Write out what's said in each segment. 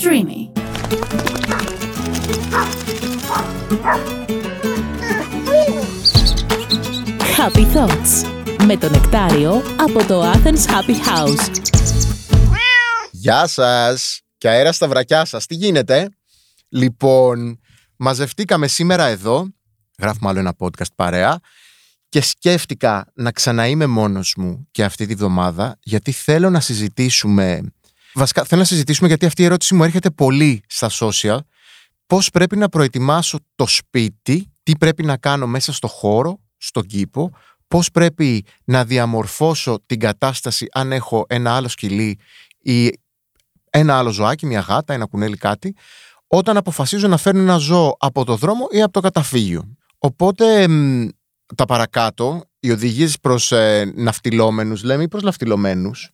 Streamy. Happy Thoughts με το νεκτάριο από το Athens Happy House. Γεια σας και αέρα στα βρακιά σας. Τι γίνεται; Λοιπόν, μαζευτήκαμε σήμερα εδώ, γράφουμε άλλο ένα podcast παρέα και σκέφτηκα να ξαναείμαι μόνος μου και αυτή τη βδομάδα γιατί θέλω να συζητήσουμε Βασικά θέλω να συζητήσουμε γιατί αυτή η ερώτηση μου έρχεται πολύ στα social πώς πρέπει να προετοιμάσω το σπίτι, τι πρέπει να κάνω μέσα στο χώρο, στον κήπο, πώς πρέπει να διαμορφώσω την κατάσταση αν έχω ένα άλλο σκυλί ή ένα άλλο ζωάκι, μια γάτα, ένα κουνέλι κάτι, όταν αποφασίζω να φέρνω ένα ζώο από το δρόμο ή από το καταφύγιο. Οπότε τα παρακάτω, οι οδηγίες προς ε, ναυτιλόμενους, λέμε, ή προς ναυτιλωμένους.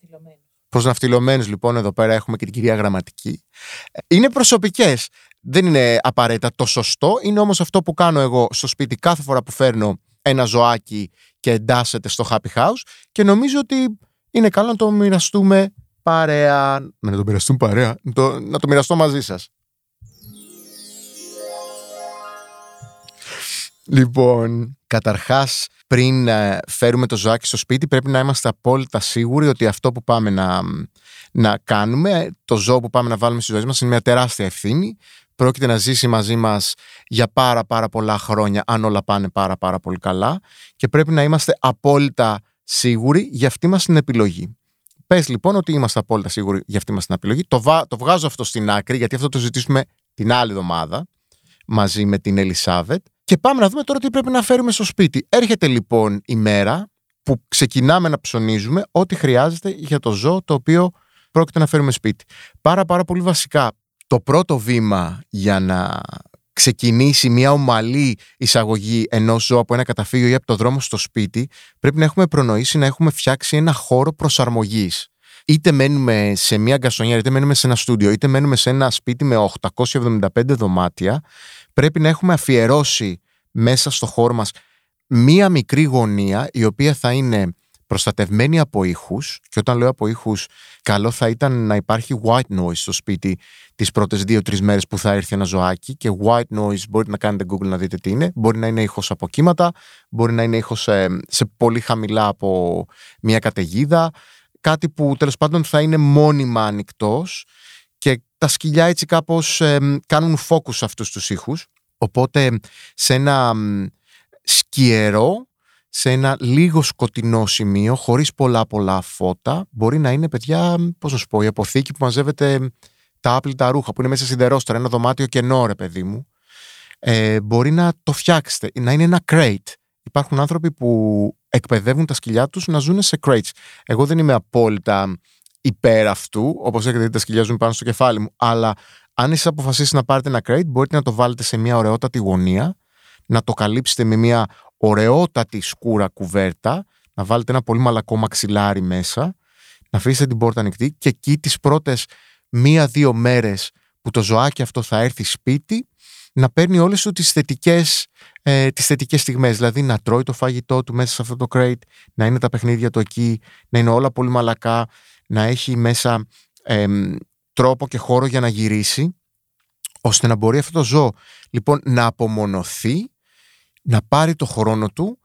Προ ναυτιλωμένου, λοιπόν, εδώ πέρα έχουμε και την κυρία Γραμματική. Είναι προσωπικές. Δεν είναι απαραίτητα το σωστό. Είναι όμως αυτό που κάνω εγώ στο σπίτι κάθε φορά που φέρνω ένα ζωάκι και εντάσσεται στο happy house. Και νομίζω ότι είναι καλό να το μοιραστούμε παρέα. Να το μοιραστούμε παρέα. Να το, να το μοιραστώ μαζί σας. Λοιπόν, καταρχάς πριν ε, φέρουμε το ζωάκι στο σπίτι πρέπει να είμαστε απόλυτα σίγουροι ότι αυτό που πάμε να, να κάνουμε, το ζώο που πάμε να βάλουμε στη ζωή μας είναι μια τεράστια ευθύνη. Πρόκειται να ζήσει μαζί μας για πάρα πάρα πολλά χρόνια αν όλα πάνε πάρα πάρα πολύ καλά και πρέπει να είμαστε απόλυτα σίγουροι για αυτή μας την επιλογή. Πες λοιπόν ότι είμαστε απόλυτα σίγουροι για αυτή μας την επιλογή. Το, το βγάζω αυτό στην άκρη γιατί αυτό το ζητήσουμε την άλλη εβδομάδα μαζί με την Ελισάβετ. Και πάμε να δούμε τώρα τι πρέπει να φέρουμε στο σπίτι. Έρχεται λοιπόν η μέρα που ξεκινάμε να ψωνίζουμε ό,τι χρειάζεται για το ζώο το οποίο πρόκειται να φέρουμε σπίτι. Πάρα πάρα πολύ βασικά. Το πρώτο βήμα για να ξεκινήσει μια ομαλή εισαγωγή ενός ζώου από ένα καταφύγιο ή από το δρόμο στο σπίτι, πρέπει να έχουμε προνοήσει να έχουμε φτιάξει ένα χώρο προσαρμογής. Είτε μένουμε σε μια γκαστονιέρα, είτε μένουμε σε ένα στούντιο, είτε μένουμε σε ένα σπίτι με 875 δωμάτια, πρέπει να έχουμε αφιερώσει μέσα στο χώρο μας μία μικρή γωνία η οποία θα είναι προστατευμένη από ήχους. Και όταν λέω από ήχους καλό θα ήταν να υπάρχει white noise στο σπίτι τις πρώτες δύο-τρεις μέρες που θα έρθει ένα ζωάκι. Και white noise μπορείτε να κάνετε google να δείτε τι είναι. Μπορεί να είναι ήχος από κύματα μπορεί να είναι ήχος σε, σε πολύ χαμηλά από μια καταιγίδα κάτι που τέλος πάντων θα είναι μόνιμα ανοιχτός και τα σκυλιά έτσι κάπως ε, κάνουν focus αυτούς τους ήχους. Οπότε σε ένα σκιερό, σε ένα λίγο σκοτεινό σημείο, χωρίς πολλά πολλά φώτα, μπορεί να είναι παιδιά, πώς να σου πω, η αποθήκη που μαζεύεται τα άπλυτα ρούχα που είναι μέσα σιδερόστρα, ένα δωμάτιο κενό ρε παιδί μου. Ε, μπορεί να το φτιάξετε, να είναι ένα crate. Υπάρχουν άνθρωποι που εκπαιδεύουν τα σκυλιά τους να ζουν σε crates. Εγώ δεν είμαι απόλυτα υπέρ αυτού, όπως έχετε δει τα σκυλιά ζουν πάνω στο κεφάλι μου. Αλλά αν εσείς αποφασίσετε να πάρετε ένα crate, μπορείτε να το βάλετε σε μια ωραιότατη γωνία, να το καλύψετε με μια ωραιότατη σκούρα κουβέρτα, να βάλετε ένα πολύ μαλακό μαξιλάρι μέσα, να αφήσετε την πόρτα ανοιχτή και εκεί τις πρώτες μία-δύο μέρες που το ζωάκι αυτό θα έρθει σπίτι, να παίρνει όλες του τις θετικές, ε, τις θετικές στιγμές. Δηλαδή να τρώει το φαγητό του μέσα σε αυτό το crate, να είναι τα παιχνίδια του εκεί, να είναι όλα πολύ μαλακά, να έχει μέσα τρόπο και χώρο για να γυρίσει, ώστε να μπορεί αυτό το ζώο λοιπόν να απομονωθεί, να πάρει το χρόνο του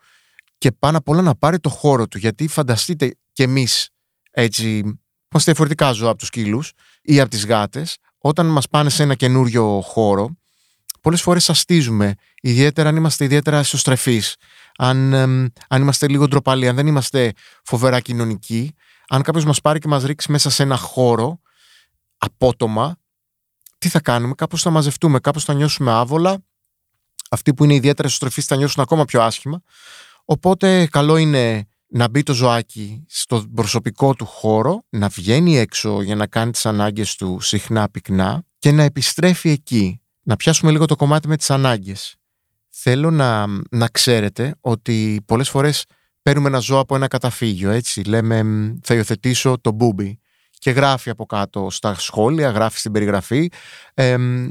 και πάνω απ' όλα να πάρει το χώρο του. Γιατί φανταστείτε κι εμείς έτσι, είμαστε διαφορετικά ζώα από τους σκύλους ή από τις γάτες, όταν μας πάνε σε ένα καινούριο χώρο, πολλές φορές αστίζουμε, ιδιαίτερα αν είμαστε ιδιαίτερα εσωστρεφείς, αν, αν είμαστε λίγο ντροπαλοί, αν δεν είμαστε φοβερά κοινωνικοί, αν κάποιος μας πάρει και μας ρίξει μέσα σε ένα χώρο, απότομα, τι θα κάνουμε, κάπως θα μαζευτούμε, κάπως θα νιώσουμε άβολα. Αυτοί που είναι ιδιαίτερα εσωστρεφείς θα νιώσουν ακόμα πιο άσχημα. Οπότε, καλό είναι να μπει το ζωάκι στο προσωπικό του χώρο, να βγαίνει έξω για να κάνει τις ανάγκες του συχνά πυκνά και να επιστρέφει εκεί. Να πιάσουμε λίγο το κομμάτι με τις ανάγκες. Θέλω να, να ξέρετε ότι πολλές φορές παίρνουμε ένα ζώο από ένα καταφύγιο, έτσι. Λέμε, θα υιοθετήσω το μπούμπι. Και γράφει από κάτω στα σχόλια, γράφει στην περιγραφή.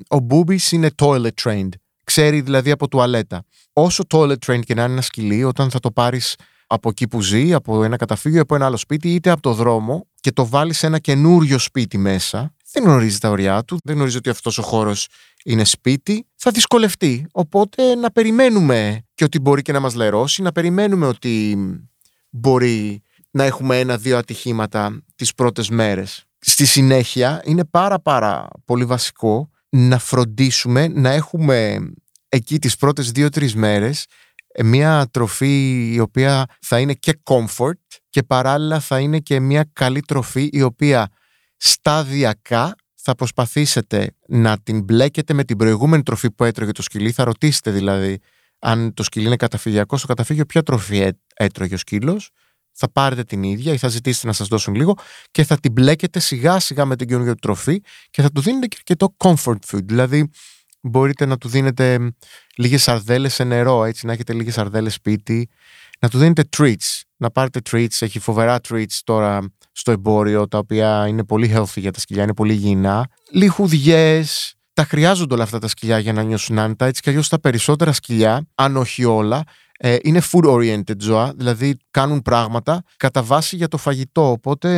ο μπούμπις είναι toilet trained. Ξέρει δηλαδή από τουαλέτα. Όσο toilet trained και να είναι ένα σκυλί, όταν θα το πάρεις από εκεί που ζει, από ένα καταφύγιο, από ένα άλλο σπίτι, είτε από το δρόμο και το βάλεις σε ένα καινούριο σπίτι μέσα, δεν γνωρίζει τα ωριά του, δεν γνωρίζει ότι αυτός ο χώρος είναι σπίτι, θα δυσκολευτεί. Οπότε να περιμένουμε και ότι μπορεί και να μας λερώσει, να περιμένουμε ότι μπορεί να έχουμε ένα-δύο ατυχήματα τις πρώτες μέρες. Στη συνέχεια είναι πάρα πάρα πολύ βασικό να φροντίσουμε να έχουμε εκεί τις πρώτες δύο-τρεις μέρες μια τροφή η οποία θα είναι και comfort και παράλληλα θα είναι και μια καλή τροφή η οποία σταδιακά θα προσπαθήσετε να την μπλέκετε με την προηγούμενη τροφή που έτρωγε το σκυλί; Θα ρωτήσετε δηλαδή αν το σκυλί είναι καταφυγιακό στο καταφύγιο ποια τροφή έτρωγε ο σκύλος; Θα πάρετε την ίδια ή θα ζητήσετε να σας δώσουν λίγο και θα την μπλέκετε σιγά σιγά με την καινούργια τροφή και θα του δίνετε και το comfort food. Δηλαδή μπορείτε να του δίνετε λίγες σαρδέλες σε νερό, έτσι να έχετε λίγες σαρδέλες σπίτι, να του δίνετε treats, να πάρετε treats, έχει φοβερά treats τώρα στο εμπόριο, τα οποία είναι πολύ healthy για τα σκυλιά, είναι πολύ υγιεινά. Λιχουδιές, τα χρειάζονται όλα αυτά τα σκυλιά για να νιώσουν άνετα, έτσι κι αλλιώς τα περισσότερα σκυλιά, αν όχι όλα, ε, είναι food oriented ζώα, δηλαδή κάνουν πράγματα κατά βάση για το φαγητό. Οπότε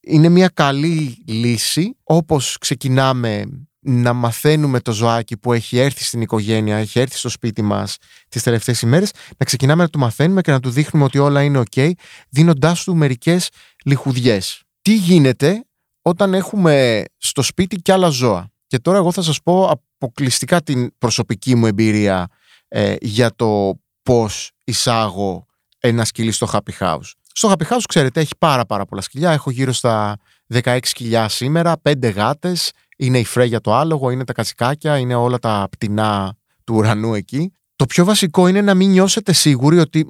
είναι μια καλή λύση όπως ξεκινάμε να μαθαίνουμε το ζωάκι που έχει έρθει στην οικογένεια, έχει έρθει στο σπίτι μας τις τελευταίες ημέρες, να ξεκινάμε να του μαθαίνουμε και να του δείχνουμε ότι όλα είναι ok, δίνοντάς του μερικές λιχουδιές. Τι γίνεται όταν έχουμε στο σπίτι και άλλα ζώα; Και τώρα εγώ θα σας πω αποκλειστικά την προσωπική μου εμπειρία ε, για το πώς εισάγω ένα σκυλί στο Happy House. Στο Happy House, ξέρετε, έχει πάρα πάρα πολλά σκυλιά. Έχω γύρω στα 16 σκυλιά σήμερα, 5 γάτες, είναι η φρέγια το άλογο, είναι τα κατσικάκια, είναι όλα τα πτηνά του ουρανού εκεί. Το πιο βασικό είναι να μην νιώσετε σίγουροι ότι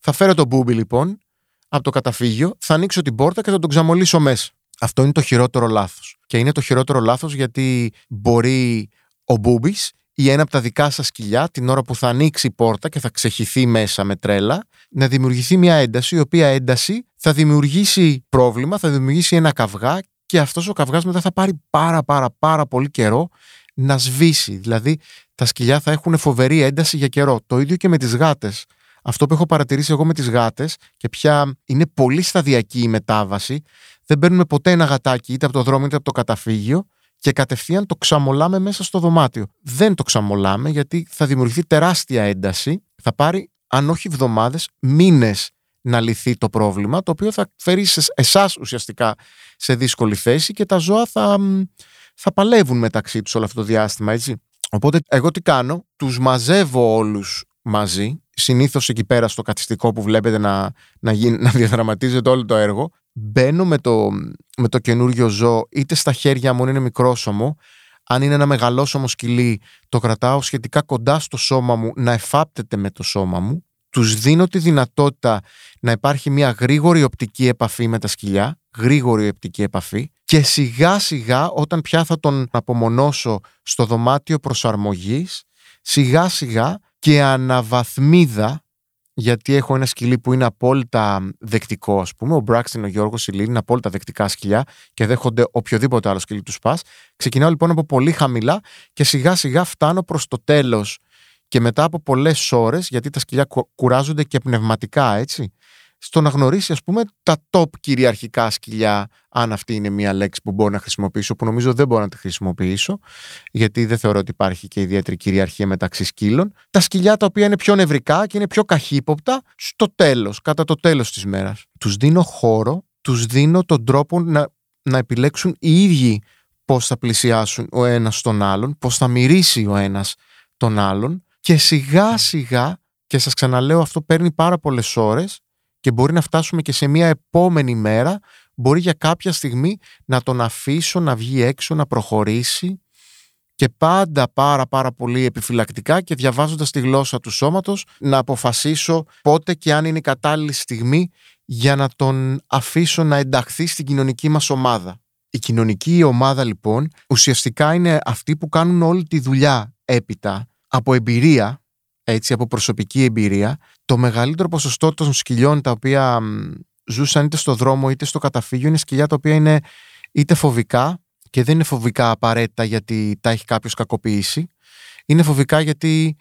θα φέρω τον μπούμπι λοιπόν από το καταφύγιο, θα ανοίξω την πόρτα και θα τον ξαμολύσω μέσα. Αυτό είναι το χειρότερο λάθος. Και είναι το χειρότερο λάθος γιατί μπορεί ο μπούμπης ή ένα από τα δικά σας σκυλιά την ώρα που θα ανοίξει η πόρτα και θα ξεχυθεί μέσα με τρέλα να δημιουργηθεί μια ένταση η οποία ένταση θα δημιουργήσει πρόβλημα, θα δημιουργήσει ένα καυγά και αυτός ο καυγάς μετά θα πάρει πάρα πάρα πάρα πολύ καιρό να σβήσει. Δηλαδή τα σκυλιά θα έχουν φοβερή ένταση για καιρό. Το ίδιο και με τις γάτες. Αυτό που έχω παρατηρήσει εγώ με τις γάτες και πια είναι πολύ σταδιακή η μετάβαση. Δεν παίρνουμε ποτέ ένα γατάκι είτε από το δρόμο είτε από το καταφύγιο και κατευθείαν το ξαμολάμε μέσα στο δωμάτιο. Δεν το ξαμολάμε γιατί θα δημιουργηθεί τεράστια ένταση. Θα πάρει, αν όχι εβδομάδες, μήνες να λυθεί το πρόβλημα, το οποίο θα φέρει σε εσάς ουσιαστικά σε δύσκολη θέση και τα ζώα θα, θα παλεύουν μεταξύ τους όλο αυτό το διάστημα, έτσι. Οπότε, εγώ τι κάνω, τους μαζεύω όλους μαζί. Συνήθως εκεί πέρα στο καθιστικό που βλέπετε να, να, γίνει, να διαδραματίζεται όλο το έργο, μπαίνω με το, με το καινούριο ζώο είτε στα χέρια μου, είναι μικρόσωμο, αν είναι ένα μεγαλόσωμο σκυλί, το κρατάω σχετικά κοντά στο σώμα μου, να εφάπτεται με το σώμα μου. Τους δίνω τη δυνατότητα να υπάρχει μια γρήγορη οπτική επαφή με τα σκυλιά, γρήγορη οπτική επαφή και σιγά σιγά όταν πια θα τον απομονώσω στο δωμάτιο προσαρμογής, σιγά σιγά και αναβαθμίδα γιατί έχω ένα σκυλί που είναι απόλυτα δεκτικό, ας πούμε. Ο Μπράξτιν, ο Γιώργος, η Λίλη είναι απόλυτα δεκτικά σκυλιά και δέχονται οποιοδήποτε άλλο σκυλί τους πας. Ξεκινάω λοιπόν από πολύ χαμηλά και σιγά σιγά φτάνω προς το τέλος. Και μετά από πολλές ώρες, γιατί τα σκυλιά κουράζονται και πνευματικά, έτσι στο να γνωρίσει ας πούμε τα top κυριαρχικά σκυλιά αν αυτή είναι μια λέξη που μπορώ να χρησιμοποιήσω που νομίζω δεν μπορώ να τη χρησιμοποιήσω γιατί δεν θεωρώ ότι υπάρχει και ιδιαίτερη κυριαρχία μεταξύ σκύλων. Τα σκυλιά τα οποία είναι πιο νευρικά και είναι πιο καχύποπτα στο τέλος, κατά το τέλος της μέρας. Τους δίνω χώρο, τους δίνω τον τρόπο να, να επιλέξουν οι ίδιοι πώς θα πλησιάσουν ο ένας τον άλλον, πώς θα μυρίσει ο ένας τον άλλον και σιγά σιγά και σας ξαναλέω αυτό παίρνει πάρα πολλές ώρες και μπορεί να φτάσουμε και σε μια επόμενη μέρα, μπορεί για κάποια στιγμή να τον αφήσω να βγει έξω, να προχωρήσει και πάντα πάρα πάρα πολύ επιφυλακτικά και διαβάζοντας τη γλώσσα του σώματος να αποφασίσω πότε και αν είναι η κατάλληλη στιγμή για να τον αφήσω να ενταχθεί στην κοινωνική μας ομάδα. Η κοινωνική ομάδα λοιπόν ουσιαστικά είναι αυτοί που κάνουν όλη τη δουλειά έπειτα από εμπειρία έτσι, από προσωπική εμπειρία, το μεγαλύτερο ποσοστό των σκυλιών τα οποία ζούσαν είτε στο δρόμο είτε στο καταφύγιο είναι σκυλιά τα οποία είναι είτε φοβικά και δεν είναι φοβικά απαραίτητα γιατί τα έχει κάποιος κακοποιήσει. Είναι φοβικά γιατί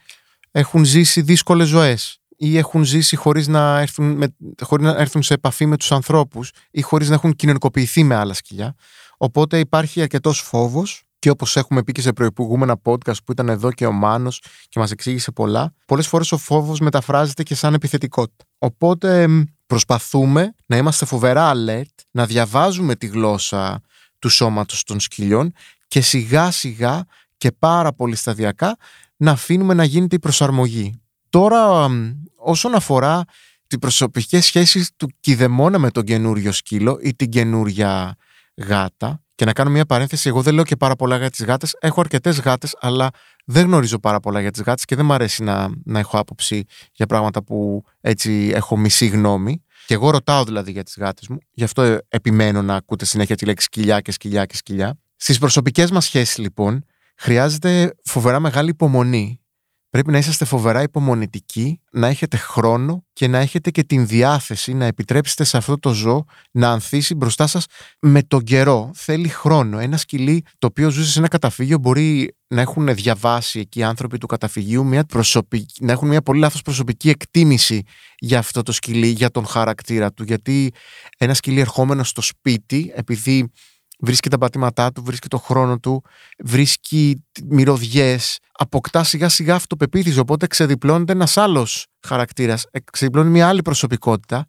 έχουν ζήσει δύσκολες ζωές ή έχουν ζήσει χωρίς να έρθουν, με, χωρίς να έρθουν σε επαφή με τους ανθρώπους ή χωρίς να έχουν κοινωνικοποιηθεί με άλλα σκυλιά. Οπότε υπάρχει αρκετός φόβος και όπως έχουμε πει και σε προηγούμενα podcast που ήταν εδώ και ο Μάνος και μας εξήγησε πολλά, πολλές φορές ο φόβος μεταφράζεται και σαν επιθετικότητα. Οπότε προσπαθούμε να είμαστε φοβερά alert, να διαβάζουμε τη γλώσσα του σώματος των σκυλιών και σιγά σιγά και πάρα πολύ σταδιακά να αφήνουμε να γίνεται η προσαρμογή. Τώρα όσον αφορά τις προσωπικές σχέσεις του κηδεμόνα με τον καινούριο σκύλο ή την καινούρια γάτα, και να κάνω μια παρένθεση, εγώ δεν λέω και πάρα πολλά για τις γάτες. Έχω αρκετές γάτες, αλλά δεν γνωρίζω πάρα πολλά για τις γάτες και δεν μου αρέσει να, να έχω άποψη για πράγματα που έτσι έχω μισή γνώμη. Και εγώ ρωτάω δηλαδή για τις γάτες μου. Γι' αυτό επιμένω να ακούτε συνέχεια τη λέξη σκυλιά και σκυλιά και σκυλιά. Στις προσωπικές μας σχέσεις, λοιπόν, χρειάζεται φοβερά μεγάλη υπομονή Πρέπει να είσαστε φοβερά υπομονετικοί, να έχετε χρόνο και να έχετε και την διάθεση να επιτρέψετε σε αυτό το ζώο να ανθίσει μπροστά σας με τον καιρό. Θέλει χρόνο. Ένα σκυλί το οποίο ζούσε σε ένα καταφύγιο μπορεί να έχουν διαβάσει εκεί οι άνθρωποι του καταφυγίου μια προσωπική, να έχουν μια πολύ λάθος προσωπική εκτίμηση για αυτό το σκυλί, για τον χαρακτήρα του. Γιατί ένα σκυλί ερχόμενο στο σπίτι, επειδή βρίσκει τα πατήματά του, βρίσκει το χρόνο του, βρίσκει μυρωδιές, αποκτά σιγά σιγά αυτοπεποίθηση. Οπότε ξεδιπλώνεται ένας άλλος χαρακτήρας, ξεδιπλώνει μια άλλη προσωπικότητα.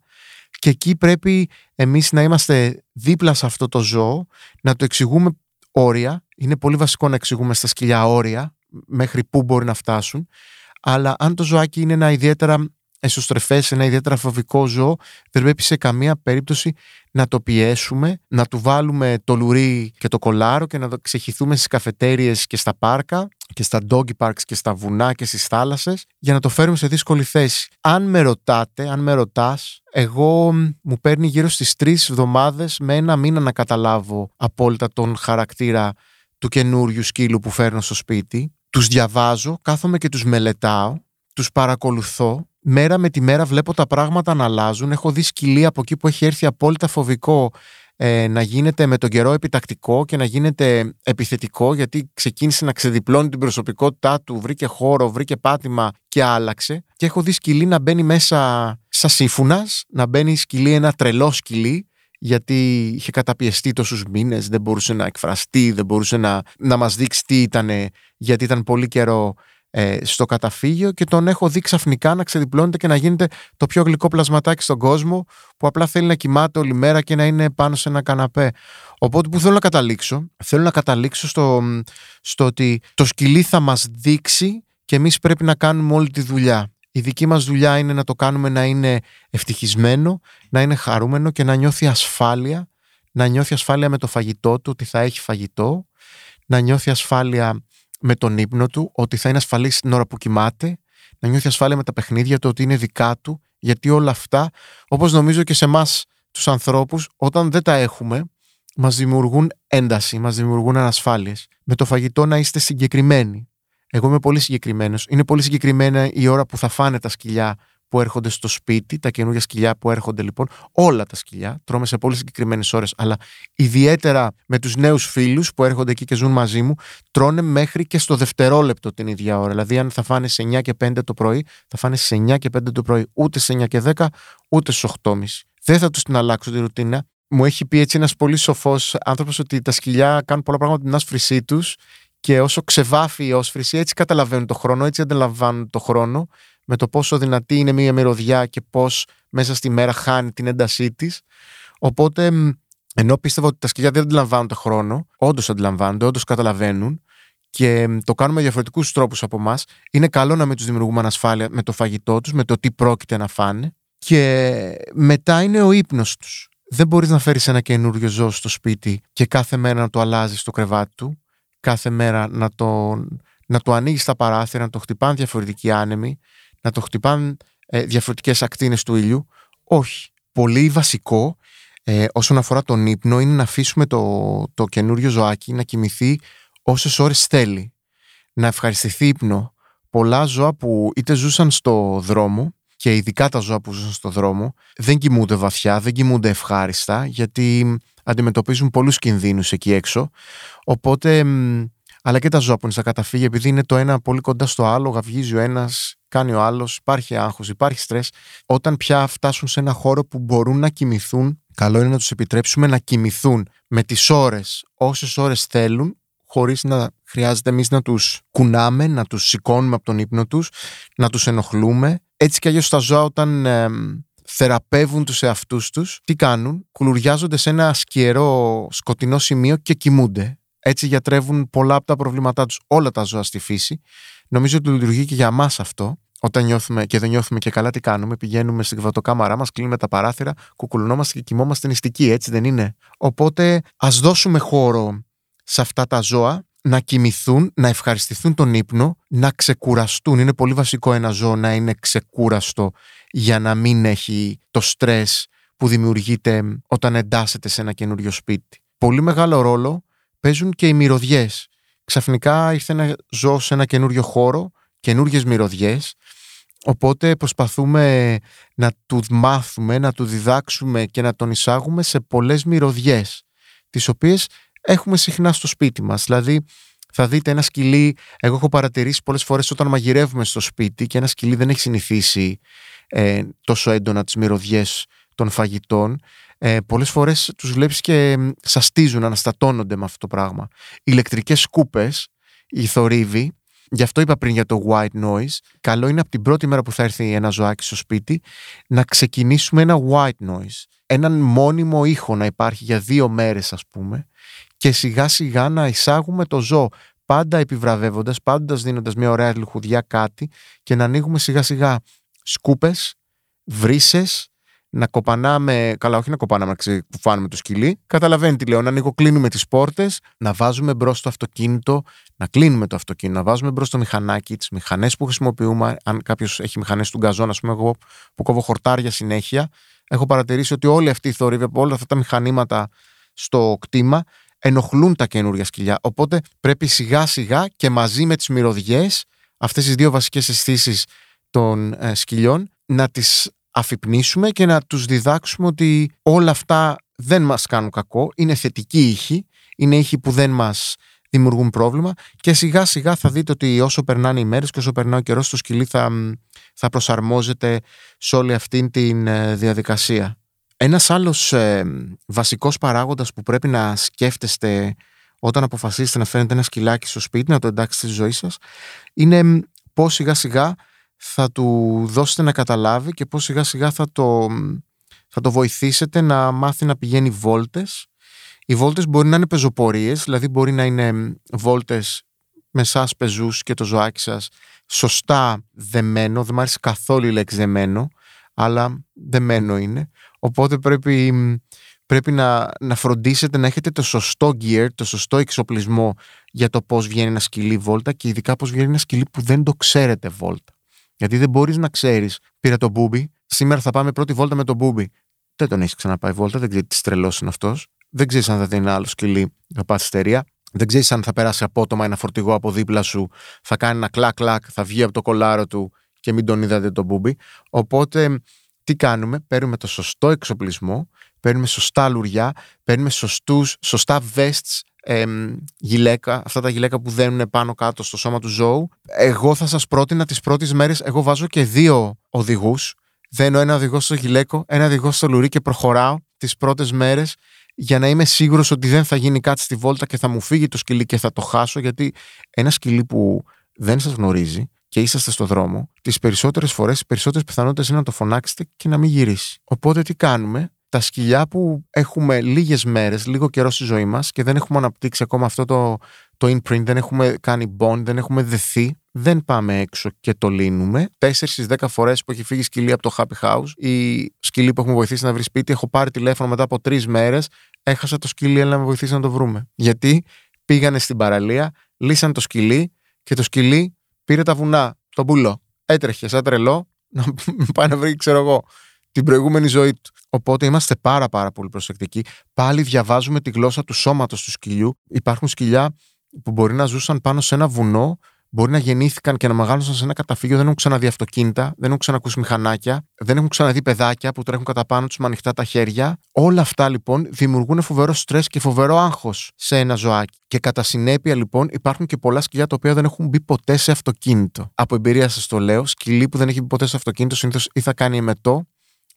Και εκεί πρέπει εμείς να είμαστε δίπλα σε αυτό το ζώο, να το εξηγούμε όρια. Είναι πολύ βασικό να εξηγούμε στα σκυλιά όρια, μέχρι πού μπορεί να φτάσουν. Αλλά αν το ζωάκι είναι ένα ιδιαίτερα εσωστρεφές, ένα ιδιαίτερα φοβικό ζώο, δεν πρέπει σε καμία περίπτωση να το πιέσουμε, να του βάλουμε το λουρί και το κολάρο και να το ξεχυθούμε στις καφετέριες και στα πάρκα και στα doggy parks και στα βουνά και στις θάλασσες για να το φέρουμε σε δύσκολη θέση. Αν με ρωτάτε, αν με ρωτάς, εγώ μου παίρνει γύρω στις τρεις εβδομάδες με ένα μήνα να καταλάβω απόλυτα τον χαρακτήρα του καινούριου σκύλου που φέρνω στο σπίτι. Τους διαβάζω, κάθομαι και τους μελετάω, τους παρακολουθώ μέρα με τη μέρα βλέπω τα πράγματα να αλλάζουν. Έχω δει σκυλί από εκεί που έχει έρθει απόλυτα φοβικό ε, να γίνεται με τον καιρό επιτακτικό και να γίνεται επιθετικό γιατί ξεκίνησε να ξεδιπλώνει την προσωπικότητά του, βρήκε χώρο, βρήκε πάτημα και άλλαξε. Και έχω δει σκυλί να μπαίνει μέσα σαν σύμφουνα, να μπαίνει σκυλί ένα τρελό σκυλί γιατί είχε καταπιεστεί τόσους μήνες, δεν μπορούσε να εκφραστεί, δεν μπορούσε να, να μας δείξει τι ήταν, γιατί ήταν πολύ καιρό ε, στο καταφύγιο και τον έχω δει ξαφνικά να ξεδιπλώνεται και να γίνεται το πιο γλυκό πλασματάκι στον κόσμο που απλά θέλει να κοιμάται όλη μέρα και να είναι πάνω σε ένα καναπέ. Οπότε που θέλω να καταλήξω, θέλω να καταλήξω στο, στο ότι το σκυλί θα μας δείξει και εμείς πρέπει να κάνουμε όλη τη δουλειά. Η δική μας δουλειά είναι να το κάνουμε να είναι ευτυχισμένο, να είναι χαρούμενο και να νιώθει ασφάλεια, να νιώθει ασφάλεια με το φαγητό του, ότι θα έχει φαγητό, να νιώθει ασφάλεια με τον ύπνο του, ότι θα είναι ασφαλής την ώρα που κοιμάται, να νιώθει ασφάλεια με τα παιχνίδια του, ότι είναι δικά του, γιατί όλα αυτά, όπως νομίζω και σε εμάς τους ανθρώπους, όταν δεν τα έχουμε, μας δημιουργούν ένταση, μας δημιουργούν ανασφάλειες. Με το φαγητό να είστε συγκεκριμένοι. Εγώ είμαι πολύ συγκεκριμένος. Είναι πολύ συγκεκριμένα η ώρα που θα φάνε τα σκυλιά που έρχονται στο σπίτι, τα καινούργια σκυλιά που έρχονται λοιπόν, όλα τα σκυλιά, τρώμε σε πολύ συγκεκριμένες ώρες, αλλά ιδιαίτερα με τους νέους φίλους που έρχονται εκεί και ζουν μαζί μου, τρώνε μέχρι και στο δευτερόλεπτο την ίδια ώρα. Δηλαδή, αν θα φάνε σε 9 και 5 το πρωί, θα φάνε σε 9 και 5 το πρωί, ούτε σε 9 και 10, ούτε στι 8.30. Δεν θα τους την αλλάξω τη ρουτίνα. Μου έχει πει έτσι ένας πολύ σοφός άνθρωπος ότι τα σκυλιά κάνουν πολλά πράγματα την άσφρησή τους και όσο ξεβάφει η όσφρηση, έτσι καταλαβαίνουν το χρόνο, έτσι αντιλαμβάνουν το χρόνο με το πόσο δυνατή είναι μια μυρωδιά και πώς μέσα στη μέρα χάνει την έντασή της. Οπότε, ενώ πίστευα ότι τα σκυλιά δεν αντιλαμβάνονται χρόνο, όντως αντιλαμβάνονται, όντως καταλαβαίνουν και το κάνουμε διαφορετικούς τρόπους από εμάς, είναι καλό να μην τους δημιουργούμε ανασφάλεια με το φαγητό τους, με το τι πρόκειται να φάνε. Και μετά είναι ο ύπνος τους. Δεν μπορείς να φέρεις ένα καινούριο ζώο στο σπίτι και κάθε μέρα να το αλλάζεις στο κρεβάτι του, κάθε μέρα να το, να το ανοίγεις στα παράθυρα, να το χτυπάνε διαφορετικοί άνεμοι, να το χτυπάνε ε, διαφορετικές ακτίνες του ήλιου. Όχι. Πολύ βασικό ε, όσον αφορά τον ύπνο είναι να αφήσουμε το, το καινούριο ζωάκι να κοιμηθεί όσες ώρες θέλει. Να ευχαριστηθεί ύπνο. Πολλά ζώα που είτε ζούσαν στο δρόμο και ειδικά τα ζώα που ζούσαν στο δρόμο δεν κοιμούνται βαθιά, δεν κοιμούνται ευχάριστα γιατί αντιμετωπίζουν πολλούς κινδύνους εκεί έξω. Οπότε αλλά και τα ζώα που είναι στα καταφύγια, επειδή είναι το ένα πολύ κοντά στο άλλο, γαυγίζει ο ένας, κάνει ο άλλος, υπάρχει άγχος, υπάρχει στρες. Όταν πια φτάσουν σε ένα χώρο που μπορούν να κοιμηθούν καλό είναι να τους επιτρέψουμε να κοιμηθούν με τις ώρες, όσες ώρες θέλουν, χωρίς να χρειάζεται εμείς να τους κουνάμε, να τους σηκώνουμε από τον ύπνο τους, να τους ενοχλούμε. Έτσι κι αλλιώς τα ζώα όταν ε, θεραπεύουν τους εαυτούς τους, τι κάνουν, κουλουριάζονται σε ένα σκιερό σκοτεινό σημείο και κοιμούνται. Έτσι γιατρεύουν πολλά από τα προβλήματά τους όλα τα ζώα στη φύση. Νομίζω ότι λειτουργεί και για μας αυτό όταν νιώθουμε και δεν νιώθουμε και καλά, τι κάνουμε. Πηγαίνουμε στην κρεβατοκάμαρά μας, κλείνουμε τα παράθυρα, κουκουλωνόμαστε και κοιμόμαστε νηστικοί, έτσι δεν είναι; Οπότε ας δώσουμε χώρο σε αυτά τα ζώα να κοιμηθούν, να ευχαριστηθούν τον ύπνο, να ξεκουραστούν. Είναι πολύ βασικό ένα ζώο να είναι ξεκούραστο για να μην έχει το στρες που δημιουργείται όταν εντάσσεται σε ένα καινούριο σπίτι. Πολύ μεγάλο ρόλο παίζουν και οι μυρωδιές. Ξαφνικά ήρθε ένα ζώο σε ένα καινούριο χώρο, καινούριε μυρωδιές Οπότε προσπαθούμε να του μάθουμε, να του διδάξουμε και να τον εισάγουμε σε πολλές μυρωδιές, τις οποίες έχουμε συχνά στο σπίτι μας. Δηλαδή, θα δείτε ένα σκυλί, εγώ έχω παρατηρήσει πολλές φορές όταν μαγειρεύουμε στο σπίτι και ένα σκυλί δεν έχει συνηθίσει ε, τόσο έντονα τις μυρωδιές των φαγητών, ε, πολλές φορές τους βλέπεις και σαστίζουν, αναστατώνονται με αυτό το πράγμα. Ηλεκτρικές σκούπες, οι θορύβοι, Γι' αυτό είπα πριν για το white noise. Καλό είναι από την πρώτη μέρα που θα έρθει ένα ζωάκι στο σπίτι να ξεκινήσουμε ένα white noise. Έναν μόνιμο ήχο να υπάρχει για δύο μέρες ας πούμε και σιγά σιγά να εισάγουμε το ζώο πάντα επιβραβεύοντας, πάντας δίνοντας μια ωραία λιχουδιά κάτι και να ανοίγουμε σιγά σιγά σκούπες, βρύσες, να κοπανάμε, καλά όχι να κοπανάμε, να ξεκουφάνουμε το σκυλί. Καταλαβαίνει τι λέω, να ανοιγοκλίνουμε τις πόρτες, να βάζουμε μπρος το αυτοκίνητο, να κλείνουμε το αυτοκίνητο, να βάζουμε μπρος το μηχανάκι, τις μηχανές που χρησιμοποιούμε, αν κάποιος έχει μηχανές του γκαζόν, ας πούμε εγώ που κόβω χορτάρια συνέχεια, έχω παρατηρήσει ότι όλοι αυτοί οι θόρυβοι από όλα αυτά τα μηχανήματα στο κτήμα ενοχλούν τα καινούργια σκυλιά. Οπότε πρέπει σιγά σιγά και μαζί με τις μυρωδιές, αυτές τις δύο βασικές αισθήσεις των ε, σκυλιών, να τις αφυπνίσουμε και να τους διδάξουμε ότι όλα αυτά δεν μας κάνουν κακό, είναι θετικοί ήχοι, είναι ήχοι που δεν μας δημιουργούν πρόβλημα και σιγά σιγά θα δείτε ότι όσο περνάνε οι μέρες και όσο περνάει ο καιρός το σκυλί θα, θα προσαρμόζεται σε όλη αυτή τη ε, διαδικασία. Ένας άλλος ε, βασικός παράγοντας που πρέπει να σκέφτεστε όταν αποφασίσετε να φέρετε ένα σκυλάκι στο σπίτι, να το εντάξετε στη ζωή σας, είναι πώς σιγά σιγά θα του δώσετε να καταλάβει και πώς σιγά σιγά θα το, θα το βοηθήσετε να μάθει να πηγαίνει βόλτες. Οι βόλτες μπορεί να είναι πεζοπορίες, δηλαδή μπορεί να είναι βόλτες με σας πεζούς και το ζωάκι σας σωστά δεμένο, δεν μου άρεσε καθόλου η λέξη δεμένο, αλλά δεμένο είναι. Οπότε πρέπει, πρέπει να, να φροντίσετε να έχετε το σωστό gear, το σωστό εξοπλισμό για το πώς βγαίνει ένα σκυλί βόλτα και ειδικά πώς βγαίνει ένα σκυλί που δεν το ξέρετε βόλτα. Γιατί δεν μπορείς να ξέρεις, πήρα τον Μπούμπι, σήμερα θα πάμε πρώτη βόλτα με τον Μπούμπι. Δεν τον έχεις ξαναπάει βόλτα, δεν ξέρεις τι τρελός είναι αυτός. Δεν ξέρεις αν θα δει ένα άλλο σκυλί, θα πάθει υστερία. Δεν ξέρεις αν θα περάσει απότομα ένα φορτηγό από δίπλα σου, θα κάνει ένα κλακ-κλακ, θα βγει από το κολάρο του και μην τον είδατε τον Μπούμπι. Οπότε, τι κάνουμε, παίρνουμε το σωστό εξοπλισμό, παίρνουμε σωστά λουριά, παίρνουμε σωστούς, σωστά vests ε, γυλαίκα, αυτά τα γυλαίκα που δένουν πάνω κάτω στο σώμα του ζώου. Εγώ θα σας πρότεινα τις πρώτες μέρες, εγώ βάζω και δύο οδηγούς. Δένω ένα οδηγό στο γυλαίκο, ένα οδηγό στο λουρί και προχωράω τις πρώτες μέρες για να είμαι σίγουρος ότι δεν θα γίνει κάτι στη βόλτα και θα μου φύγει το σκυλί και θα το χάσω. Γιατί ένα σκυλί που δεν σας γνωρίζει και είσαστε στο δρόμο, τις περισσότερες φορές, οι περισσότερες πιθανότητες είναι να το φωνάξετε και να μην γυρίσει. Οπότε τι κάνουμε, τα σκυλιά που έχουμε λίγες μέρες, λίγο καιρό στη ζωή μας και δεν έχουμε αναπτύξει ακόμα αυτό το, το imprint, δεν έχουμε κάνει bond, δεν έχουμε δεθεί, δεν πάμε έξω και το λύνουμε. Τέσσερις στις δέκα φορές που έχει φύγει σκυλή από το Happy House, η σκυλή που έχουμε βοηθήσει να βρει σπίτι, έχω πάρει τηλέφωνο μετά από τρεις μέρες, έχασα το σκυλί, αλλά να με βοηθήσει να το βρούμε. Γιατί πήγανε στην παραλία, λύσαν το σκυλί και το σκυλί πήρε τα βουνά, τον πουλό. Έτρεχες σαν τρελό να πάει να βρει, ξέρω εγώ, την προηγούμενη ζωή του. Οπότε είμαστε πάρα πάρα πολύ προσεκτικοί. Πάλι διαβάζουμε τη γλώσσα του σώματος του σκυλιού. Υπάρχουν σκυλιά που μπορεί να ζούσαν πάνω σε ένα βουνό, μπορεί να γεννήθηκαν και να μεγάλωσαν σε ένα καταφύγιο, δεν έχουν ξαναδεί αυτοκίνητα, δεν έχουν ξανακούσει μηχανάκια, δεν έχουν ξαναδεί παιδάκια που τρέχουν κατά πάνω τους με ανοιχτά τα χέρια. Όλα αυτά λοιπόν δημιουργούν φοβερό στρες και φοβερό άγχος σε ένα ζωάκι. Και κατά συνέπεια λοιπόν υπάρχουν και πολλά σκυλιά τα οποία δεν έχουν μπει ποτέ σε αυτοκίνητο. Από εμπειρία σας το λέω, σκυλί που δεν έχει μπει ποτέ σε αυτοκίνητο συνήθως ή θα κάνει εμετό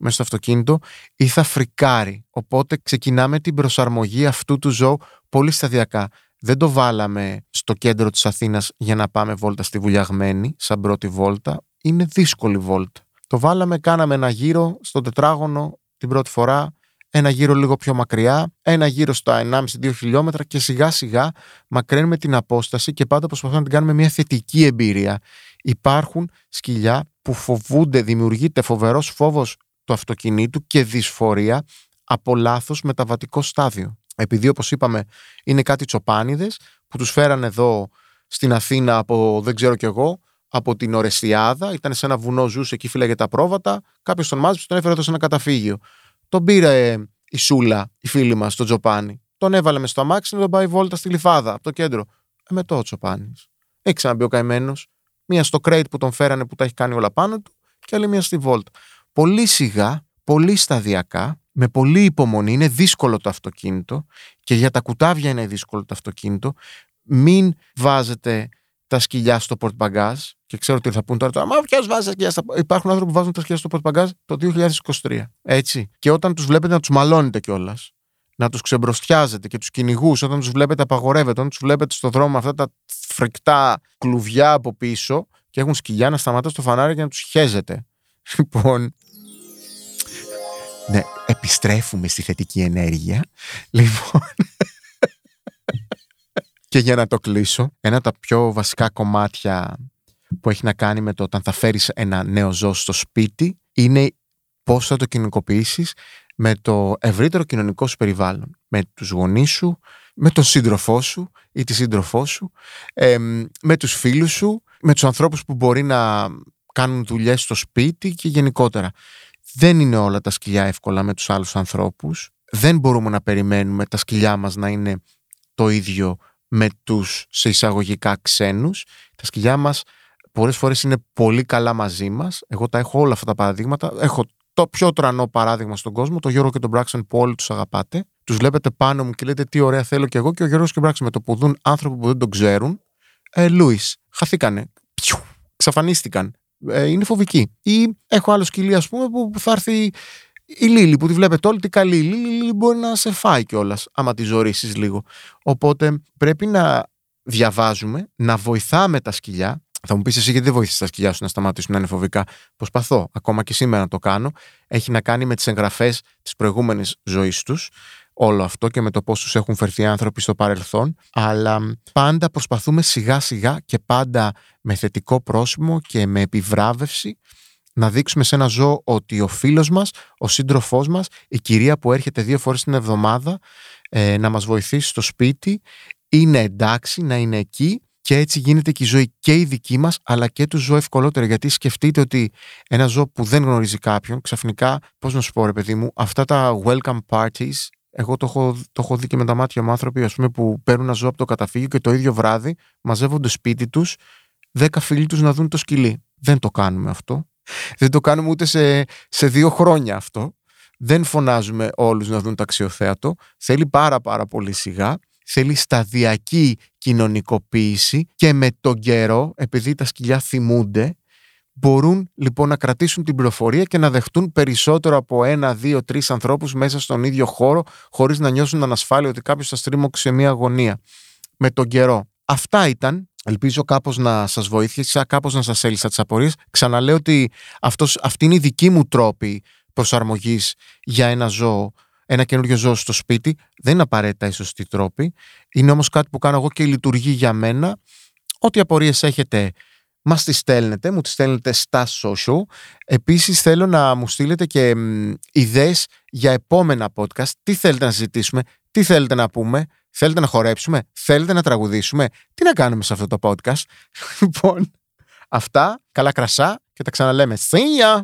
μέσα στο αυτοκίνητο ή θα φρικάρει. Οπότε ξεκινάμε την προσαρμογή αυτού του ζώου πολύ σταδιακά. Δεν το βάλαμε στο κέντρο της Αθήνας για να πάμε βόλτα στη Βουλιαγμένη, σαν πρώτη βόλτα. Είναι δύσκολη βόλτα. Το βάλαμε, κάναμε ένα γύρο στο τετράγωνο την πρώτη φορά, ένα γύρο λίγο πιο μακριά, ένα γύρο στα 1,5-2 χιλιόμετρα και σιγά σιγά μακραίνουμε την απόσταση και πάντα προσπαθούμε να την κάνουμε μια θετική εμπειρία. Υπάρχουν σκυλιά που φοβούνται, δημιουργείται φοβερός φόβος του αυτοκινήτου και δυσφορία από λάθος μεταβατικό στάδιο. Επειδή όπως είπαμε είναι κάτι τσοπάνιδες που τους φέραν εδώ στην Αθήνα από δεν ξέρω κι εγώ, από την Ορεστιάδα, ήταν σε ένα βουνό, ζούσε εκεί, φύλαγε τα πρόβατα. Κάποιος τον μάζεψε, τον έφερε εδώ σε ένα καταφύγιο. Τον πήρε η Σούλα, η φίλη μας, τον Τζοπάνι. Τον έβαλε με στο αμάξι να τον πάει βόλτα στη Λιφάδα, από το κέντρο. Ε, με το ο Τζοπάνι. Έχει ξαναμπεί ο καημένος. Μία στο κρέιτ που τον φέρανε που τα έχει κάνει όλα πάνω του και άλλη μία στη βόλτα. Πολύ σιγά, πολύ σταδιακά, με πολύ υπομονή. Είναι δύσκολο το αυτοκίνητο και για τα κουτάβια είναι δύσκολο το αυτοκίνητο. Μην βάζετε τα σκυλιά στο πορτμπαγκάζ και ξέρω τι θα πούν τώρα. Μα ποιος βάζει τα σκυλιά στα Υπάρχουν άνθρωποι που βάζουν τα σκυλιά στο πορτμπαγκάζ το 2023. Έτσι. Και όταν τους βλέπετε να τους μαλώνετε κιόλας, να τους ξεμπροστιάζετε και τους κυνηγούς, όταν τους βλέπετε απαγορεύετε, όταν τους βλέπετε στο δρόμο αυτά τα φρικτά κλουβιά από πίσω και έχουν σκυλιά να σταματά στο φανάρι και να τους χέζετε. Λοιπόν. Ναι, επιστρέφουμε στη θετική ενέργεια. Λοιπόν. Και για να το κλείσω, ένα από τα πιο βασικά κομμάτια που έχει να κάνει με το όταν θα φέρεις ένα νέο ζώο στο σπίτι είναι πώς θα το κοινωνικοποιήσεις με το ευρύτερο κοινωνικό σου περιβάλλον. Με τους γονείς σου, με τον σύντροφό σου ή τη σύντροφό σου, με τους φίλους σου, με τους ανθρώπους που μπορεί να κάνουν δουλειές στο σπίτι και γενικότερα. Δεν είναι όλα τα σκυλιά εύκολα με τους άλλους ανθρώπους. Δεν μπορούμε να περιμένουμε τα σκυλιά μας να είναι το ίδιο με τους σε εισαγωγικά ξένους. Τα σκυλιά μας πολλές φορές είναι πολύ καλά μαζί μας. Εγώ τα έχω όλα αυτά τα παραδείγματα. Έχω το πιο τρανό παράδειγμα στον κόσμο, το Γιώργο και τον Μπράξεν που όλοι τους αγαπάτε. Τους βλέπετε πάνω μου και λέτε τι ωραία θέλω κι εγώ και ο Γιώργος και ο Μπράξεν με το που δουν άνθρωποι που δεν τον ξέρουν. Ε, Λούις, χαθήκανε. Πιου, ξαφανίστηκαν. Ε, είναι φοβική. Ή έχω άλλο σκυλί, ας πούμε, που θα έρθει η Λίλη που τη βλέπετε όλοι, τι καλή. Η Λίλη μπορεί να σε φάει κιόλας, άμα τη ζωρίσεις λίγο. Οπότε πρέπει να διαβάζουμε, να βοηθάμε τα σκυλιά. Θα μου πεις εσύ γιατί δεν βοήθησε τα σκυλιά σου να σταματήσουν να είναι φοβικά; Προσπαθώ, ακόμα και σήμερα να το κάνω. Έχει να κάνει με τις εγγραφές της προηγούμενης ζωής τους. Όλο αυτό και με το πώς τους έχουν φερθεί άνθρωποι στο παρελθόν. Αλλά πάντα προσπαθούμε σιγά σιγά και πάντα με θετικό πρόσημο και με επιβράβευση να δείξουμε σε ένα ζώο ότι ο φίλος μας, ο σύντροφός μας, η κυρία που έρχεται δύο φορές την εβδομάδα ε, να μας βοηθήσει στο σπίτι, είναι εντάξει να είναι εκεί και έτσι γίνεται και η ζωή και η δική μας αλλά και του ζώου ευκολότερα γιατί σκεφτείτε ότι ένα ζώο που δεν γνωρίζει κάποιον ξαφνικά, πώς να σου πω ρε παιδί μου, αυτά τα welcome parties εγώ το έχω, το έχω δει και με τα μάτια μου άνθρωποι ας πούμε, που παίρνουν ένα ζώο από το καταφύγιο και το ίδιο βράδυ μαζεύονται σπίτι τους δέκα φίλοι τους να δουν το σκυλί. Δεν το κάνουμε αυτό. Δεν το κάνουμε ούτε σε, σε δύο χρόνια αυτό. Δεν φωνάζουμε όλους να δουν ταξιοθέατο. Θέλει πάρα πάρα πολύ σιγά. Θέλει σταδιακή κοινωνικοποίηση και με τον καιρό, επειδή τα σκυλιά θυμούνται, μπορούν λοιπόν να κρατήσουν την πληροφορία και να δεχτούν περισσότερο από ένα, δύο, τρεις ανθρώπους μέσα στον ίδιο χώρο, χωρίς να νιώσουν ανασφάλεια ότι κάποιος θα στρίμωξει σε μια αγωνία. Με τον καιρό. Αυτά ήταν Ελπίζω κάπως να σας βοήθησα, κάπως να σας έλυσα τις απορίες. Ξαναλέω ότι αυτός, αυτή είναι η δική μου τρόπη προσαρμογής για ένα ζώο, ένα καινούριο ζώο στο σπίτι. Δεν είναι απαραίτητα η σωστή τρόπη. Είναι όμως κάτι που κάνω εγώ και λειτουργεί για μένα. Ό,τι απορίες έχετε, μας τις στέλνετε, μου τις στέλνετε στα social. Επίσης θέλω να μου στείλετε και μ, ιδέες για επόμενα podcast. Τι θέλετε να συζητήσουμε, τι θέλετε να πούμε. Θέλετε να χορέψουμε, θέλετε να τραγουδήσουμε. Τι να κάνουμε σε αυτό το podcast. Λοιπόν, αυτά, καλά κρασά και τα ξαναλέμε. See ya!